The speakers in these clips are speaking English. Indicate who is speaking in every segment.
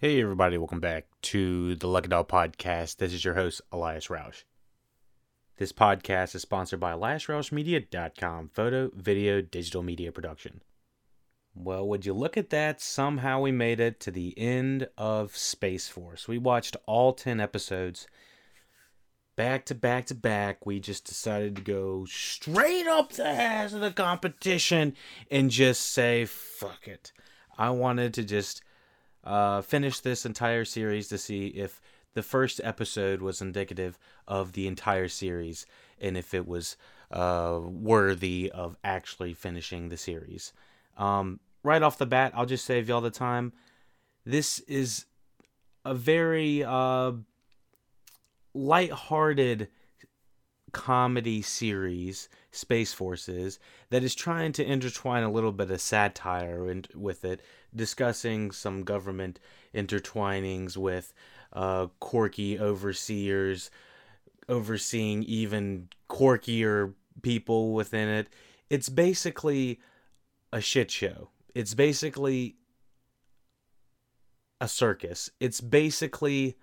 Speaker 1: Hey, everybody, welcome back to the Lucky Dog Podcast. This is your host, Elias Roush. This podcast is sponsored by EliasRoushMedia.com, photo, video, digital media production. Well, would you look at that? Somehow we made it to the end of Space Force. We watched all 10 episodes back to back to back. We just decided to go straight up the ass of the competition and just say, fuck it. I wanted to just uh, finish this entire series to see if the first episode was indicative of the entire series and if it was uh, worthy of actually finishing the series. Um, right off the bat, I'll just save y'all the time. This is a very uh, light-hearted comedy series, Space Forces, that is trying to intertwine a little bit of satire in, with it, discussing some government intertwinings with uh, quirky overseers, overseeing even quirkier people within it. It's basically a shit show. It's basically a circus. It's basically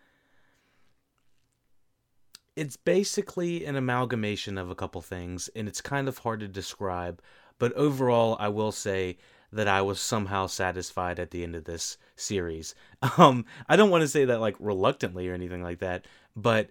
Speaker 1: it's basically an amalgamation of a couple things and it's kind of hard to describe, but overall I will say that I was somehow satisfied at the end of this series. Um I don't want to say that like reluctantly or anything like that, but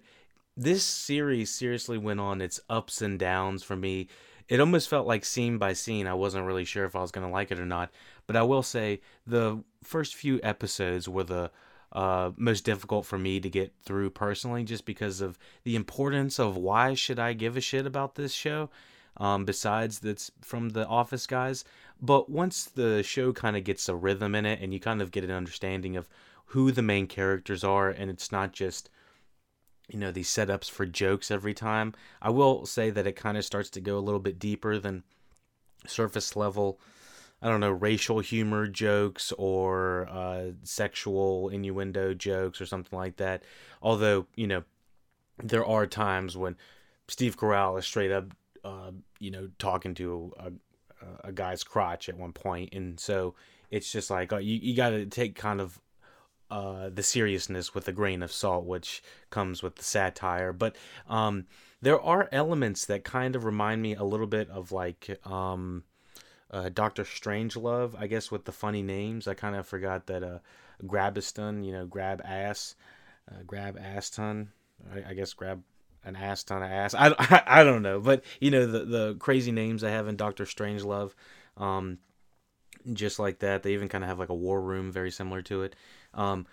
Speaker 1: this series seriously went on its ups and downs for me. It almost felt like scene by scene. I wasn't really sure if I was going to like it or not, but I will say the first few episodes were the uh, most difficult for me to get through personally, just because of the importance of why should I give a shit about this show. Um, besides that's from the Office guys, but once the show kind of gets a rhythm in it, and you kind of get an understanding of who the main characters are, and it's not just you know these setups for jokes every time. I will say that it kind of starts to go a little bit deeper than surface level I don't know, racial humor jokes or uh, sexual innuendo jokes or something like that. Although, you know, there are times when Steve Carell is straight up, uh, you know, talking to a, a, guy's crotch at one point, and so it's just like uh, you you got to take kind of uh, the seriousness with a grain of salt, which comes with the satire. But um, there are elements that kind of remind me a little bit of like um, uh, Doctor Strangelove, I guess with the funny names. I kind of forgot that uh, Grabaston, you know, grab ass, uh, grab ass ton. I, I, guess grab an ass ton of ass. I, I, I, don't know, but you know the the crazy names I have in Doctor Strangelove, um, just like that. They even kind of have like a war room very similar to it. Um,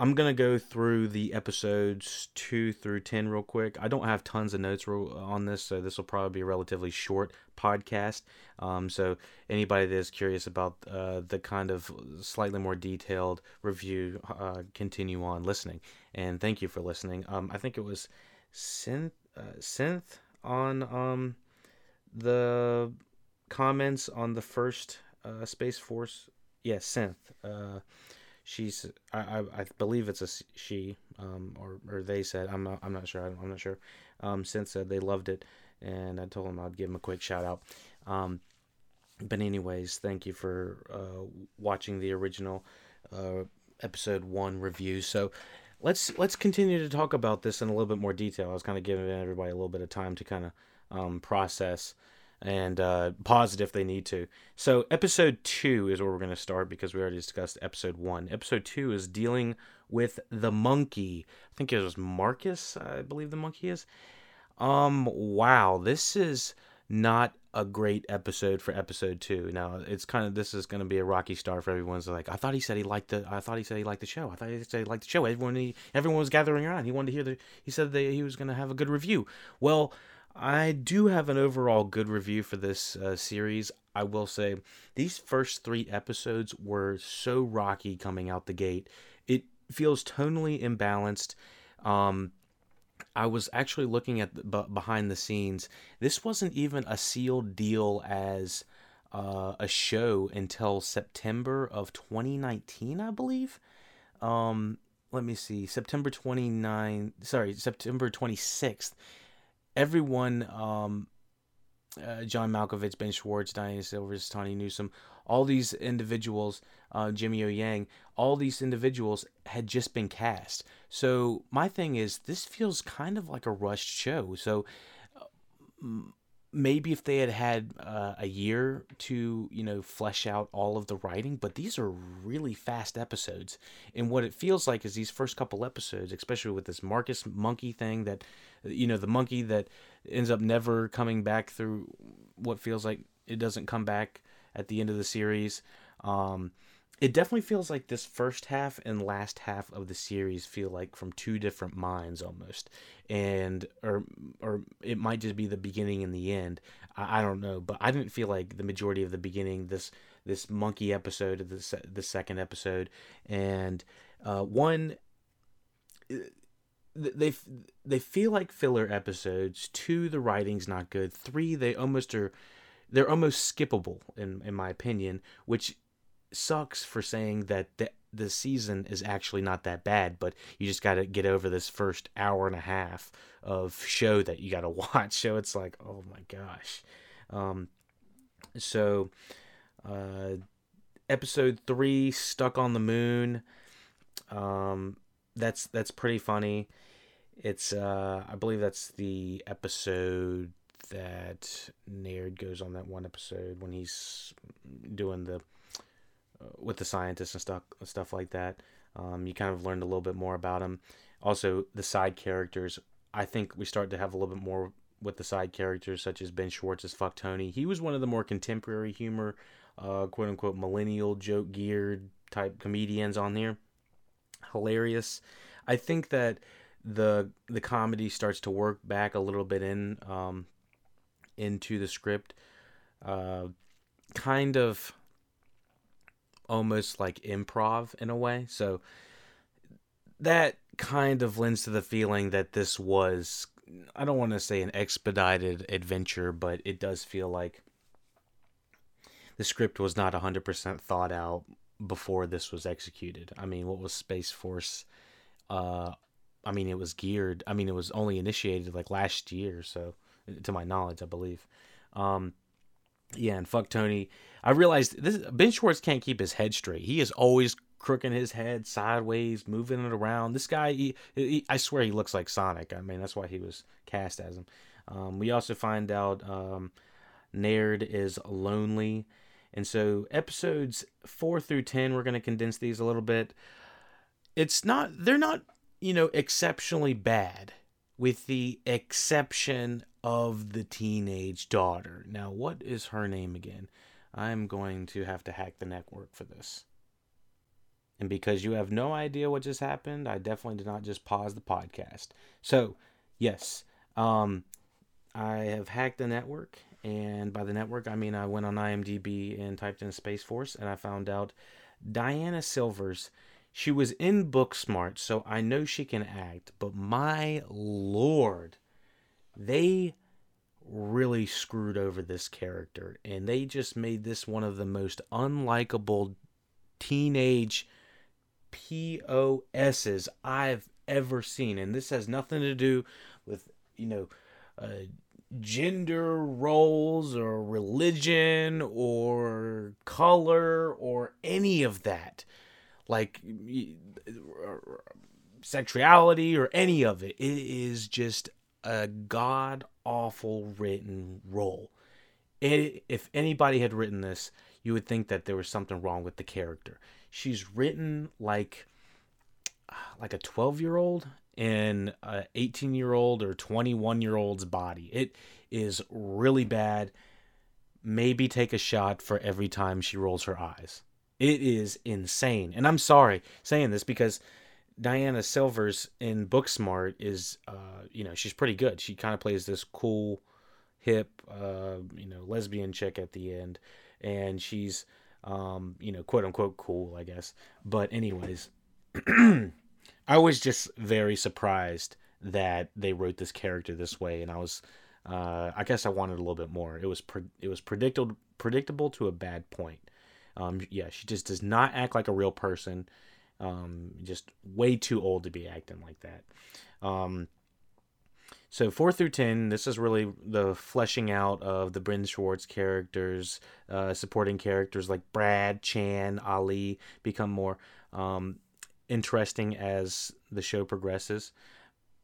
Speaker 1: I'm gonna go through the episodes two through ten real quick. I don't have tons of notes on this, so this will probably be a relatively short podcast. Um, so anybody that is curious about uh, the kind of slightly more detailed review, uh, continue on listening. And thank you for listening. Um, I think it was synth uh, synth on um the comments on the first uh, Space Force. Yeah, synth. She's I, I, I believe it's a she um, or or they said I'm not I'm not sure I'm not sure um, since said they loved it and I told them I'd give them a quick shout out. Um, but anyways thank you for uh, watching the original uh, episode one review. So let's let's continue to talk about this in a little bit more detail. I was kind of giving everybody a little bit of time to kind of um, process and uh, pause it if they need to. So, episode two is where we're going to start because we already discussed episode one. Episode two is dealing with the monkey. I think it was Marcus, I believe the monkey is. Um, wow, this is not a great episode for episode two. Now, it's kind of this is going to be a rocky start for everyone's like, I thought he said he liked the, I thought he said he liked the show. I thought he said he liked the show. Everyone, he, everyone was gathering around. He wanted to hear the, he said that he was going to have a good review. Well, I do have an overall good review for this uh, series. I will say these first three episodes were so rocky coming out the gate. It feels tonally imbalanced. Um, I was actually looking at the, b- behind the scenes. This wasn't even a sealed deal as uh, a show until September of 2019, I believe. Um, let me see, September 29, sorry, September 26th everyone, um, uh, John Malkovich, Ben Schwartz, Diana Silvers, Tawny Newsome, all these individuals, uh, Jimmy O Yang, all these individuals had just been cast. So my thing is, this feels kind of like a rushed show. So uh, maybe if they had had uh, a year to you know flesh out all of the writing but these are really fast episodes. And what it feels like is these first couple episodes especially with this marcus monkey thing that you know the monkey that ends up never coming back through what feels like it doesn't come back at the end of the series um, it definitely feels like this first half and last half of the series feel like from two different minds almost. And or or it might just be the beginning and the end. I, I don't know but i didn't feel like the majority of the beginning this this monkey episode of the, the second episode. And uh, one uh, they they feel like filler episodes. Two the writing's not good. Three they almost are they're almost skippable in in my opinion which sucks for saying that the, the season is actually not that bad, but you just got to get over this first hour and a half of show that you got to watch. So it's like, oh my gosh. Um, so, uh, episode three, Stuck on the Moon. Um, that's that's pretty funny. It's uh, I believe that's the episode that Naird goes on that one episode when he's doing the with the scientists and stuff stuff like that. Um, you kind of learned a little bit more about him. Also, the side characters. I think we start to have a little bit more with the side characters, such as Ben Schwartz as Fuck Tony. He was one of the more contemporary humor, uh, quote unquote, millennial joke geared type comedians on there. Hilarious. I think that the the comedy starts to work back a little bit in um, into the script. Uh, kind of almost like improv in a way. So that kind of lends to the feeling that this was I don't want to say an expedited adventure, but it does feel like the script was not 100% thought out before this was executed. I mean, what was Space Force uh I mean, it was geared. I mean, it was only initiated like last year, so to my knowledge, I believe. Um yeah, and fuck Tony. I realized this Ben Schwartz can't keep his head straight. He is always crooking his head sideways, moving it around. This guy, he, he, I swear, he looks like Sonic. I mean, that's why he was cast as him. Um, we also find out um, Naird is lonely, and so episodes four through ten, we're going to condense these a little bit. It's not; they're not, you know, exceptionally bad, with the exception of the teenage daughter. Now, what is her name again? I'm going to have to hack the network for this. And because you have no idea what just happened, I definitely did not just pause the podcast. So, yes, um, I have hacked the network. And by the network, I mean I went on IMDb and typed in Space Force, and I found out Diana Silvers. She was in Booksmart, so I know she can act. But my lord, they really screwed over this character and they just made this one of the most unlikable teenage POSs I've ever seen and this has nothing to do with you know uh, gender roles or religion or color or any of that like sexuality or any of it it is just a god awful written role. It, if anybody had written this, you would think that there was something wrong with the character. She's written like like a 12 year old in a 18 year old or 21 year old's body. It is really bad. Maybe take a shot for every time she rolls her eyes. It is insane. And I'm sorry saying this because Diana Silvers in Booksmart is, uh, you know, she's pretty good. She kind of plays this cool, hip, uh, you know, lesbian chick at the end, and she's, um, you know, quote unquote cool, I guess. But anyways, I was just very surprised that they wrote this character this way, and I was, uh, I guess I wanted a little bit more. It was pre- it was predictable predictable to a bad point. Um, yeah, she just does not act like a real person. Um, just way too old to be acting like that. Um, so four through ten, this is really the fleshing out of the Ben Schwartz characters, uh, supporting characters like Brad, Chan, Ali become more um, interesting as the show progresses.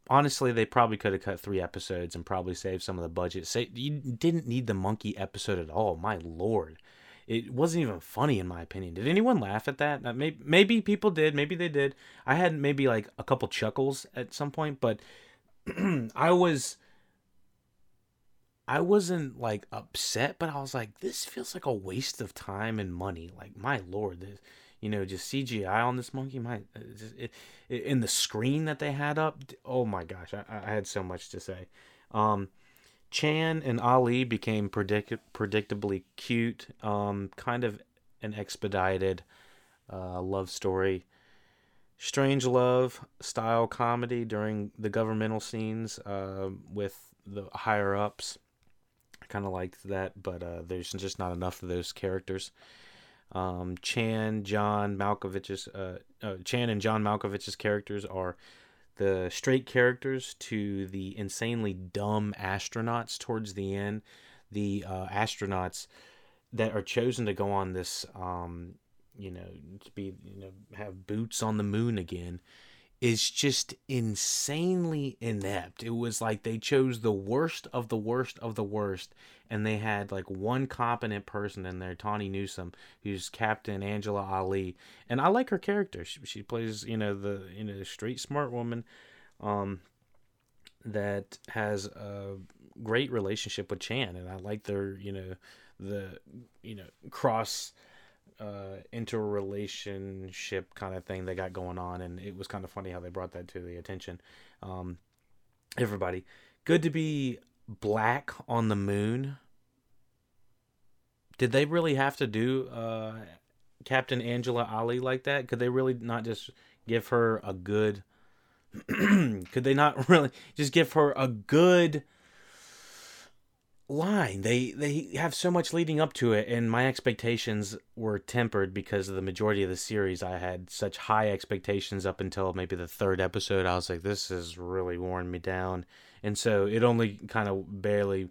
Speaker 1: Honestly, they probably could have cut three episodes and probably saved some of the budget. Say you didn't need the monkey episode at all. My lord, it wasn't even funny in my opinion. Did anyone laugh at that? Maybe maybe people did. Maybe they did. I had maybe like a couple chuckles at some point, but I was I wasn't like upset, but I was like, this feels like a waste of time and money. Like, my lord, this, you know, just CGI on this monkey. My, uh, it, it, in the screen that they had up. Oh my gosh, I, I had so much to say. Um, Chan and Ali became predict- predictably cute. Um, kind of an expedited uh, love story strange love style comedy during the governmental scenes uh, with the higher ups. I kind of liked that, but uh, there's just not enough of those characters. Um, Chan, John Malkovich's, uh, uh Chan and John Malkovich's characters are the straight characters to the insanely dumb astronauts towards the end. The uh, astronauts that are chosen to go on this um, you know, to be, you know, have boots on the moon again is just insanely inept. It was like they chose the worst of the worst of the worst, and they had like one competent person in there, Tawny Newsome, who's Captain Angela Ali, and I like her character. She, she plays, you know, the you know street smart woman, um, that has a great relationship with Chan, and I like their, you know, the you know cross uh, interrelationship kind of thing they got going on, and it was kind of funny how they brought that to the attention. Um, everybody, good to be black on the moon. Did they really have to do uh, Captain Angela Ali like that? Could they really not just give her a good? could they not really just give her a good? Line. They they have so much leading up to it, and my expectations were tempered because of the majority of the series. I had such high expectations up until maybe the third episode. I was like, this has really worn me down, and so it only kind of barely,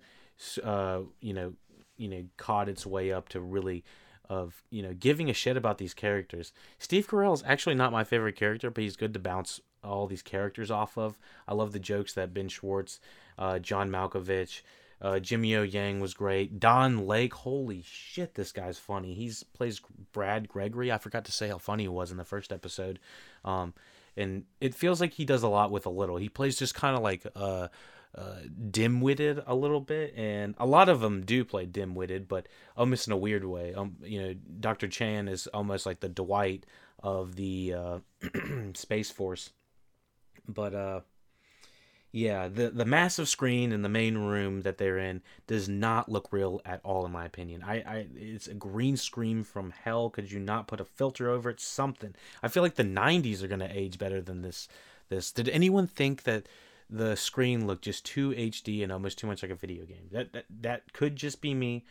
Speaker 1: uh, you know, you know, caught its way up to really. Of you know giving a shit about these characters. Steve Carell is actually not my favorite character, but he's good to bounce all these characters off of. I love the jokes that Ben Schwartz, uh, John Malkovich, uh, Jimmy O Yang was great. Don Lake, holy shit, this guy's funny. He's plays Brad Gregory. I forgot to say how funny he was in the first episode. Um, and it feels like he does a lot with a little. He plays just kind of like uh, uh, dim-witted a little bit, and a lot of them do play dim-witted, but almost in a weird way. Um, you know, Doctor Chan is almost like the Dwight of the uh, Space Force, but uh yeah, the the massive screen in the main room that they're in does not look real at all, in my opinion. I, I it's a green screen from hell. Could you not put a filter over it? Something. I feel like the '90s are gonna age better than this. This. Did anyone think that the screen looked just too HD and almost too much like a video game? That that that could just be me.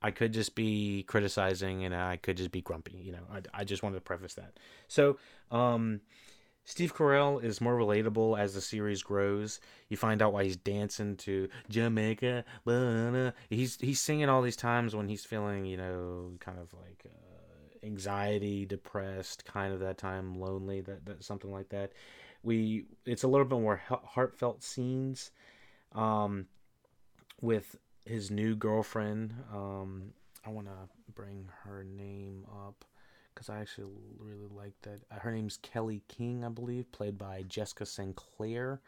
Speaker 1: I could just be criticizing and I could just be grumpy. You know, I, I just wanted to preface that. So, um, Steve Carell is more relatable as the series grows. You find out why he's dancing to Jamaica. He's he's singing all these times when he's feeling, you know, kind of like uh, anxiety, depressed, kind of that time, lonely, that, that something like that. We it's a little bit more heartfelt scenes, um, with his new girlfriend. Um, I want to bring her name up because I actually really like that. Uh, her name's Kelly King, I believe, played by Jessica St. Clair.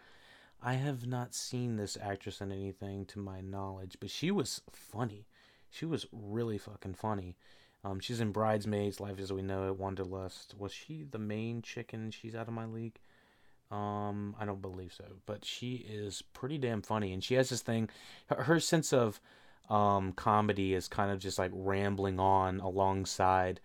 Speaker 1: I have not seen this actress in anything to my knowledge, but she was funny. She was really fucking funny. Um, she's in Bridesmaids, Life as We Know It, Wanderlust. Was she the main chicken? She's out of my league. Um, I don't believe so, but she is pretty damn funny, and she has this thing. Her, her sense of um, comedy is kind of just like rambling on alongside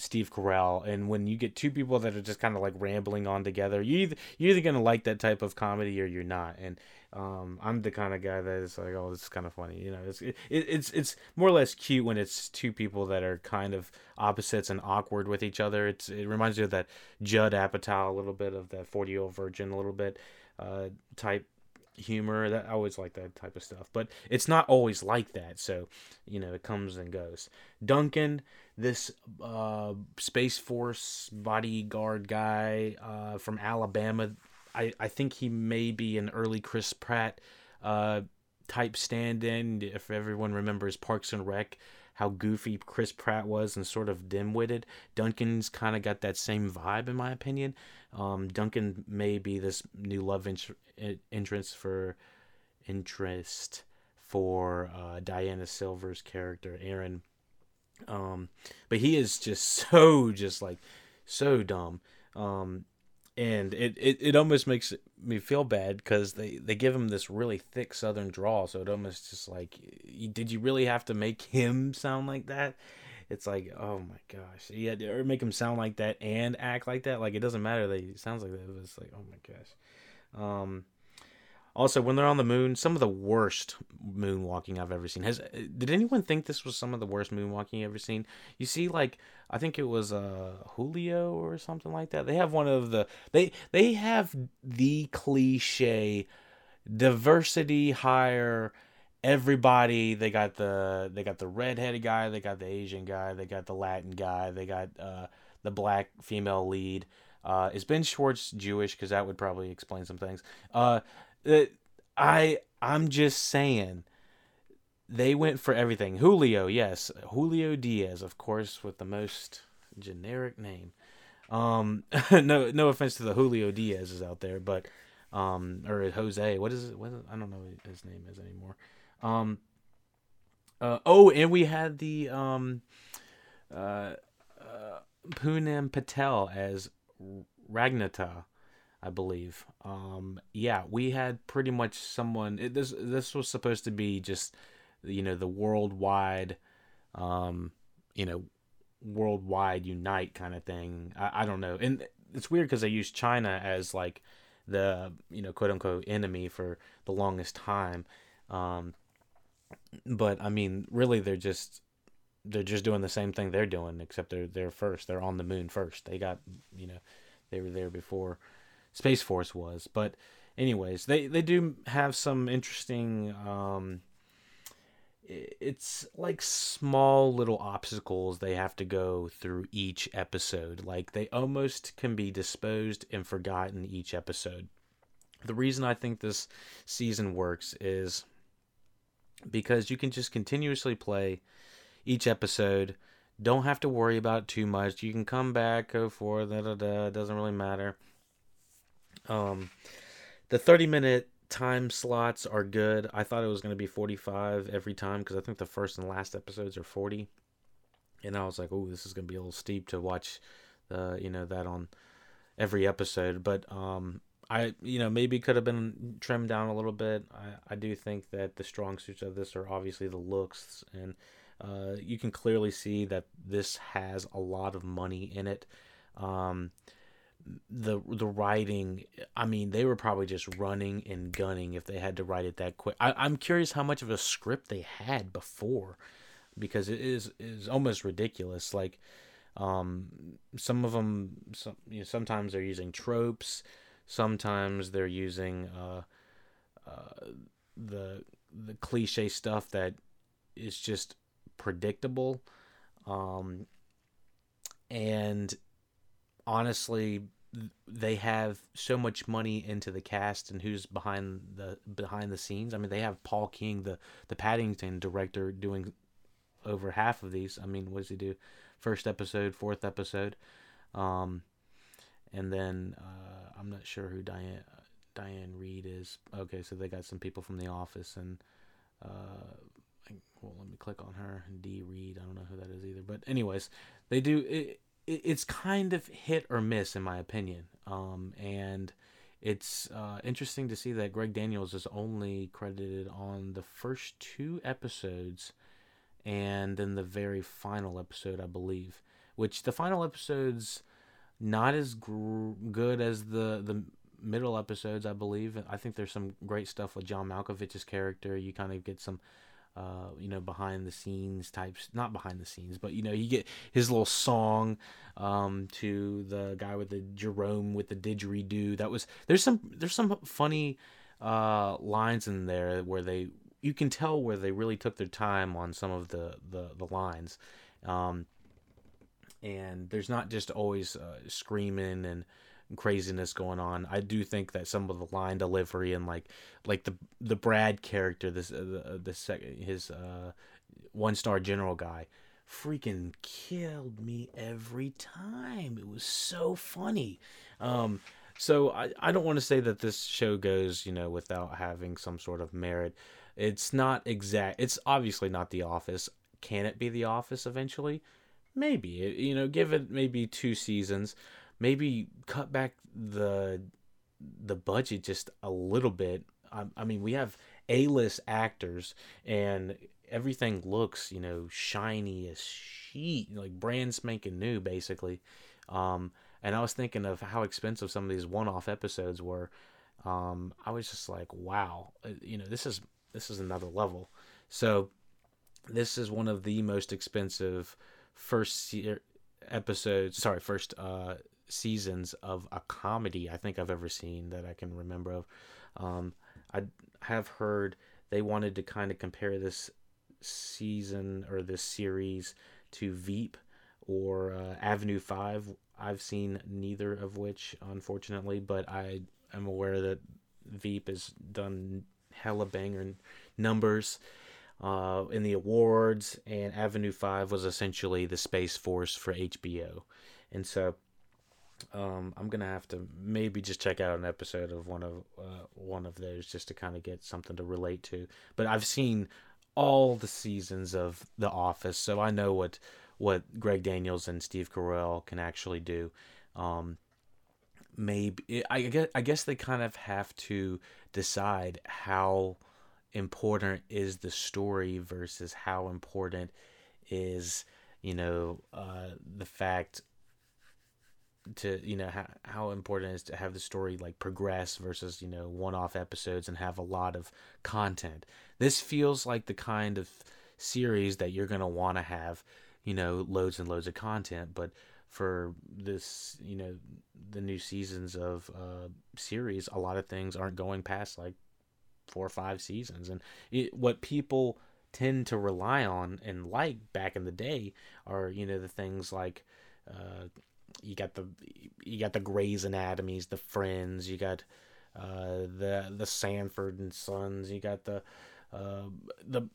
Speaker 1: Steve Carell, and when you get two people that are just kind of like rambling on together, you either, you're either gonna like that type of comedy or you're not. And um, I'm the kind of guy that is like, oh, this is kind of funny, you know. It's it, it's it's more or less cute when it's two people that are kind of opposites and awkward with each other. It's it reminds you of that Judd Apatow a little bit of that Forty Year Old Virgin a little bit uh, type humor. That I always like that type of stuff, but it's not always like that. So you know, it comes and goes. Duncan this uh, Space Force bodyguard guy uh, from Alabama. I, I think he may be an early Chris Pratt uh, type stand in. If everyone remembers Parks and Rec, how goofy Chris Pratt was and sort of dim witted. Duncan's kind of got that same vibe, in my opinion. Um, Duncan may be this new love int- entrance for interest for uh, Diana Silver's character, Erin um, but he is just so just like so dumb. Um, and it, it, it almost makes me feel bad because they, they give him this really thick southern drawl so it almost just like did you really have to make him sound like that? It's like oh my gosh. Yeah or make him sound like that and act like that? Like it doesn't matter that he sounds like that it's like oh my gosh. Um also, when they're on the moon, some of the worst moonwalking I've ever seen. Has did anyone think this was some of the worst moonwalking you ever seen? You see, like I think it was uh Julio or something like that. They have one of the they they have the cliche diversity hire everybody. They got the they got the redheaded guy, they got the Asian guy, they got the Latin guy, they got uh the black female lead. Uh, is Ben Schwartz Jewish? Because that would probably explain some things. Uh, I I'm just saying they went for everything. Julio, yes, Julio Diaz, of course, with the most generic name. Um, no, no offense to the Julio Diaz's out there, but um, or Jose, what is it? What is, I don't know what his name is anymore. Um, uh, oh, and we had the um, uh, uh, Poonam Patel as Ragnata. I believe. Um, yeah, we had pretty much someone. It, this this was supposed to be just, you know, the worldwide, um, you know, worldwide unite kind of thing. I, I don't know, and it's weird because they use China as like the you know quote unquote enemy for the longest time. Um, but I mean, really, they're just they're just doing the same thing they're doing, except they're they're first. They're on the moon first. They got you know, they were there before. Space Force was. But anyways, they they do have some interesting um it's like small little obstacles they have to go through each episode. Like they almost can be disposed and forgotten each episode. The reason I think this season works is because you can just continuously play each episode. Don't have to worry about too much. You can come back, go forth, da da da. Doesn't really matter. Um, the 30 minute time slots are good. I thought it was going to be 45 every time because I think the first and last episodes are 40. And I was like, oh, this is going to be a little steep to watch, uh, you know, that on every episode. But um, I, you know, maybe could have been trimmed down a little bit. I, I do think that the strong suits of this are obviously the looks. And uh, you can clearly see that this has a lot of money in it. Um, the the writing i mean they were probably just running and gunning if they had to write it that quick. I, i'm curious how much of a script they had before because it is is almost ridiculous. Like um some of them some, you know, sometimes they're using tropes. Sometimes they're using uh uh the the cliche stuff that is just predictable. Um and honestly they have so much money into the cast and who's behind the behind the scenes. I mean, they have Paul King, the the Paddington director, doing over half of these. I mean, what does he do? First episode, fourth episode, um, and then uh, I'm not sure who Diane Diane Reed is. Okay, so they got some people from The Office and. Uh, well, let me click on her. D Reed. I don't know who that is either. But anyways, they do. It, it's kind of hit or miss in my opinion. Um, and it's uh, interesting to see that Greg Daniels is only credited on the first two episodes and then the very final episode, I believe, which the final episode's not as gr- good as the the middle episodes, I believe. I think there's some great stuff with John Malkovich's character. You kind of get some uh, you know, behind the scenes types, not behind the scenes, but you know, you get his little song um, to the guy with the Jerome with the didgeridoo. That was there's some there's some funny uh, lines in there where they you can tell where they really took their time on some of the the, the lines. Um, and there's not just always uh, screaming and craziness going on. I do think that some of the line delivery and like like the the Brad character, this uh, the, uh, second his uh, one star general guy, freaking killed me every time. It was so funny. Um, so I, I don't want to say that this show goes you know without having some sort of merit. It's not exact. It's obviously not The Office. Can it be The Office eventually? Maybe. You know, give it maybe two seasons maybe cut back the the budget just a little bit. I, I mean, we have A-list actors and everything looks, you know, shiny as sheet, like brand spanking new, basically. Um, and I was thinking of how expensive some of these one-off episodes were. Um, I was just like, wow, uh, you know, this is this is another level. So this is one of the most expensive first se- episodes. Sorry, first uh, seasons of a comedy I think I've ever seen that I can remember of. Um, I have heard they wanted to kind of compare this season or this series to Veep or uh, Avenue 5. I've seen neither of which, unfortunately, but I am aware that Veep has done hella banger numbers uh, in the awards, and Avenue 5 was essentially the Space Force for HBO. And so um, I'm gonna have to maybe just check out an episode of one of uh, one of those just to kind of get something to relate to. But I've seen all the seasons of The Office, so I know what what Greg Daniels and Steve Carell can actually do. Um, maybe I guess I guess they kind of have to decide how important is the story versus how important is you know uh, the fact to you know how, how important it is to have the story like progress versus you know one-off episodes and have a lot of content. This feels like the kind of series that you're going to want to have you know loads and loads of content but for this you know the new seasons of uh series a lot of things aren't going past like four or five seasons. And it, what people tend to rely on and like back in the day are you know the things like uh, you got the you got the Grey's Anatomies, the Friends, you got uh, the the Sanford and Sons, you got the uh, the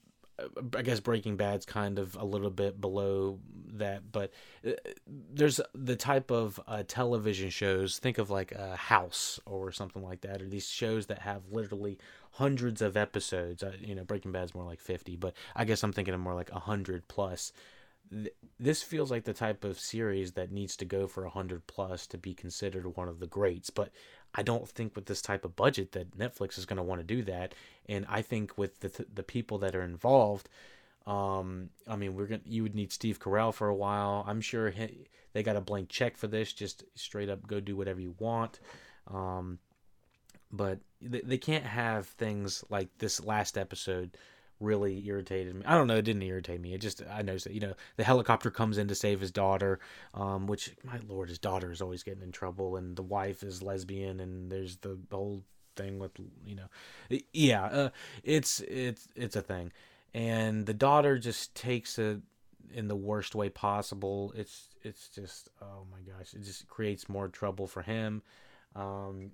Speaker 1: I guess Breaking Bad's kind of a little bit below that, but uh, there's the type of uh, television shows. Think of like a House or something like that, or these shows that have literally hundreds of episodes. Uh, you know, Breaking Bad's more like fifty, but I guess I'm thinking of more like hundred plus this feels like the type of series that needs to go for 100 plus to be considered one of the greats but i don't think with this type of budget that netflix is going to want to do that. And i think with the, the people that are involved um, i mean we're to you would need steve carell for a while. I'm sure he, they got a blank check for this just straight up go do whatever you want. Um, but they, they can't have things like this last episode really irritated me. I don't know, it didn't irritate me. It just I noticed that you know the helicopter comes in to save his daughter, um, which my lord, his daughter is always getting in trouble, and the wife is lesbian, and there's the whole thing with you know, yeah, uh, it's it's it's a thing, and the daughter just takes it in the worst way possible. It's it's just oh my gosh, it just creates more trouble for him. Um,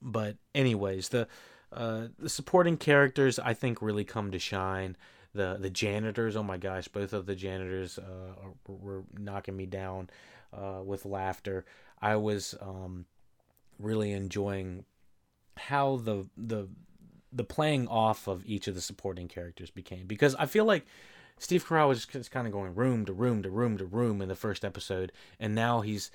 Speaker 1: but anyways, the uh, the supporting characters I think really come to shine. The the janitors, oh my gosh, both of the janitors uh, were knocking me down uh, with laughter. I was um, really enjoying how the the the playing off of each of the supporting characters became because I feel like Steve Carell was just kind of going room to room to room to room in the first episode, and now he's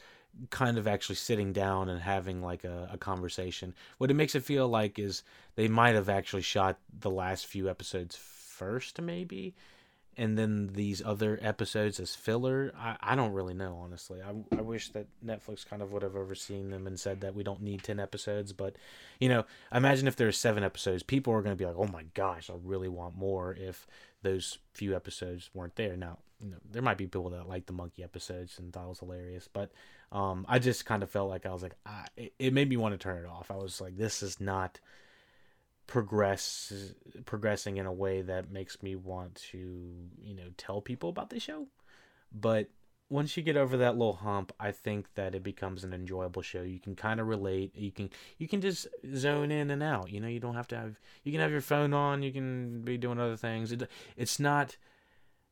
Speaker 1: kind of actually sitting down and having like a, a, conversation. What it makes it feel like is they might have actually shot the last few episodes first, maybe. and then these other episodes as filler. I, I don't really know, honestly. I, I wish that Netflix kind of would have overseen them and said that we don't need 10 episodes. But, you know, imagine if there's seven episodes. People are going to be like, oh my gosh, I really want more if those few episodes weren't there. Now, you know, there might be people that like the monkey episodes and thought it was hilarious. But um, I just kind of felt like I was like, I, it, it made me want to turn it off. I was like, this is not progress progressing in a way that makes me want to you know tell people about the show. But once you get over that little hump i think that it becomes an enjoyable show. You can kind of relate. You can you can just zone in and out. You know you don't have to have you can have your phone on. You can be doing other things. It, it's not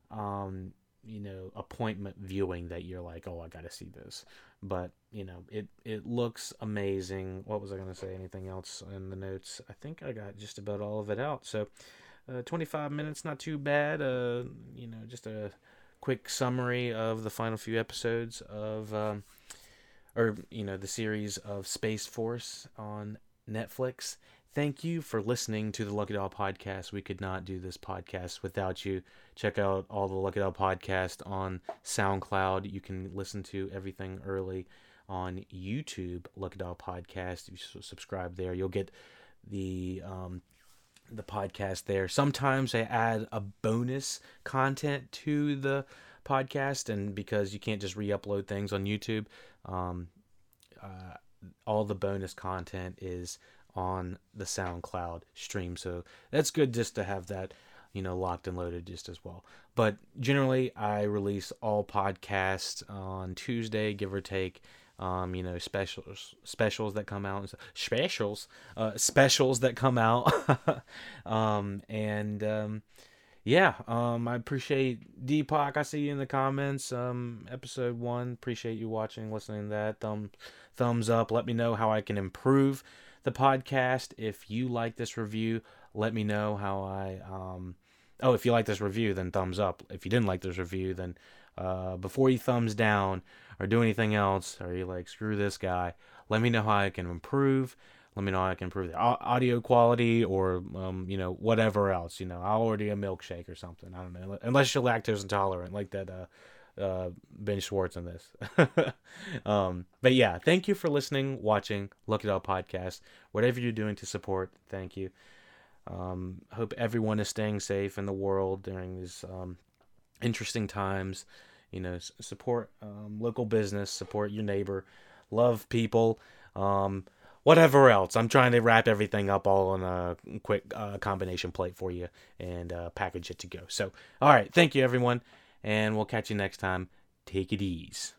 Speaker 1: um you know appointment viewing that you're like oh i gotta see this. But you know it it looks amazing. What was i gonna say? Anything else in the notes? I think i got just about all of it out. So uh, 25 minutes not too bad. Uh you know just a quick summary of the final few episodes of um or you know the series of space force on netflix Thank you for listening to the Lucky Doll podcast. We could not do this podcast without you. Check out all the Lucky Doll podcast on SoundCloud. You can listen to everything early on YouTube, Lucky Doll podcast. If you subscribe there, you'll get the um, the podcast there. Sometimes I add a bonus content to the podcast, and because you can't just re-upload things on YouTube, um, uh, all the bonus content is on the SoundCloud stream. So that's good just to have that, you know, locked and loaded just as well. But generally, I release all podcasts on Tuesday, give or take. Um, you know, specials specials that come out, specials, uh, specials that come out, um, and um, yeah, um, I appreciate Deepak. I see you in the comments. Um, episode one. Appreciate you watching, listening to that. Thumb, thumbs up. Let me know how I can improve the podcast. If you like this review, let me know how I. Um, oh, if you like this review, then thumbs up. If you didn't like this review, then uh, before you thumbs down or do anything else, or you like screw this guy, let me know how I can improve. Let me know how I can improve the audio quality or um, you know whatever else. You know, I'll order a milkshake or something. I don't know, unless you're lactose intolerant, like that. Uh, uh, Ben Schwartz on this. um, but yeah, thank you for listening, watching, Lucky Doll podcast. Whatever you're doing to support, thank you. Um, hope everyone is staying safe in the world during these um, interesting times. You know, support um, local business, support your neighbor, love people. Um, whatever else. I'm trying to wrap everything up all on a quick uh, combination plate for you and uh, package it to go. So, all right, thank you everyone and we'll catch you next time. Take it easy.